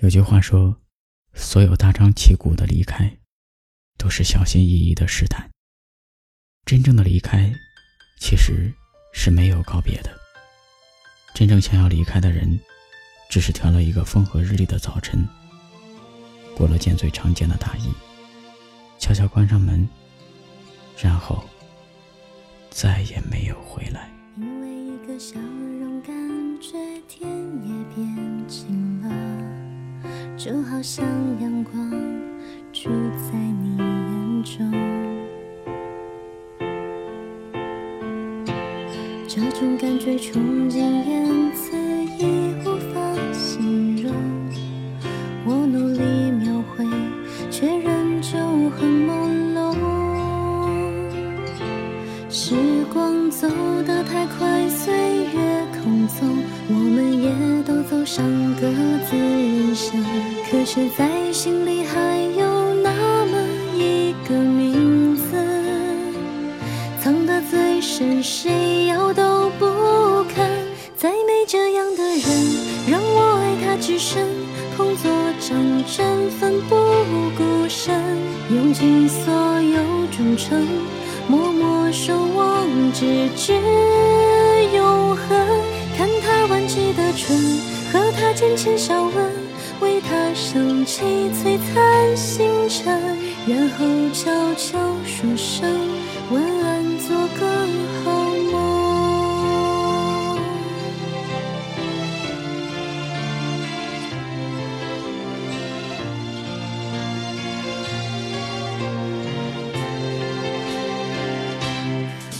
有句话说，所有大张旗鼓的离开，都是小心翼翼的试探。真正的离开，其实是没有告别的。真正想要离开的人，只是挑了一个风和日丽的早晨，裹了件最常见的大衣，悄悄关上门，然后再也没有回来。因为一个笑容，感觉就好像阳光住在你眼中。这种感觉冲进言辞已无法形容，我努力描绘，却仍旧很朦胧。时光走得太是，在心里还有那么一个名字，藏得最深，谁要都不肯。再没这样的人，让我爱他至深，捧作掌针，奋不顾身，用尽所有忠诚。默默守望，直至永恒。看他弯起的唇，和他浅浅笑问，起璀璨星辰，然后悄悄说声晚安，做个好梦。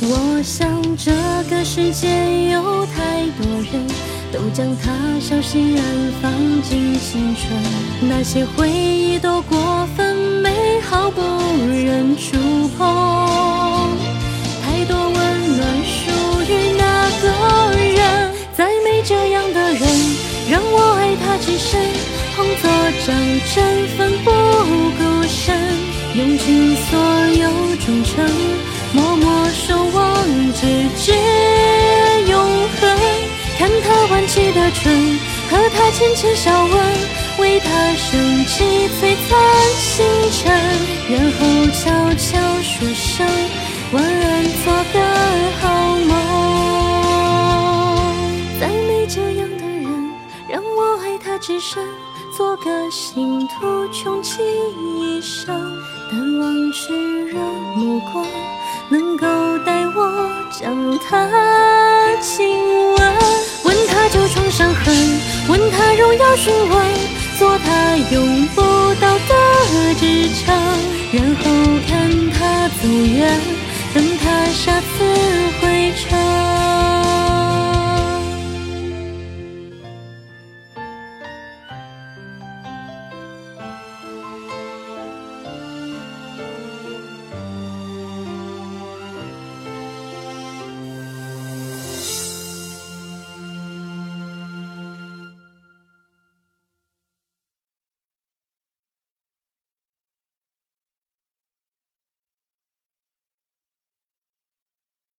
我想这个世界有太多，将它小心安放进青春。那些回忆都过分美好，不忍触碰。太多温暖属于那个人，再没这样的人，让我爱他至深，捧作掌针，奋不顾身，用尽所有忠诚。默默守望，直的唇，和他浅浅笑问，为他升起璀璨星辰，然后悄悄说声晚安，做个好梦。再没这样的人，让我爱他至深，做个信徒穷其一生，但望炽热目光。能够带我将他亲要询问，做他永不到的支撑，然后看他走远，等他下次。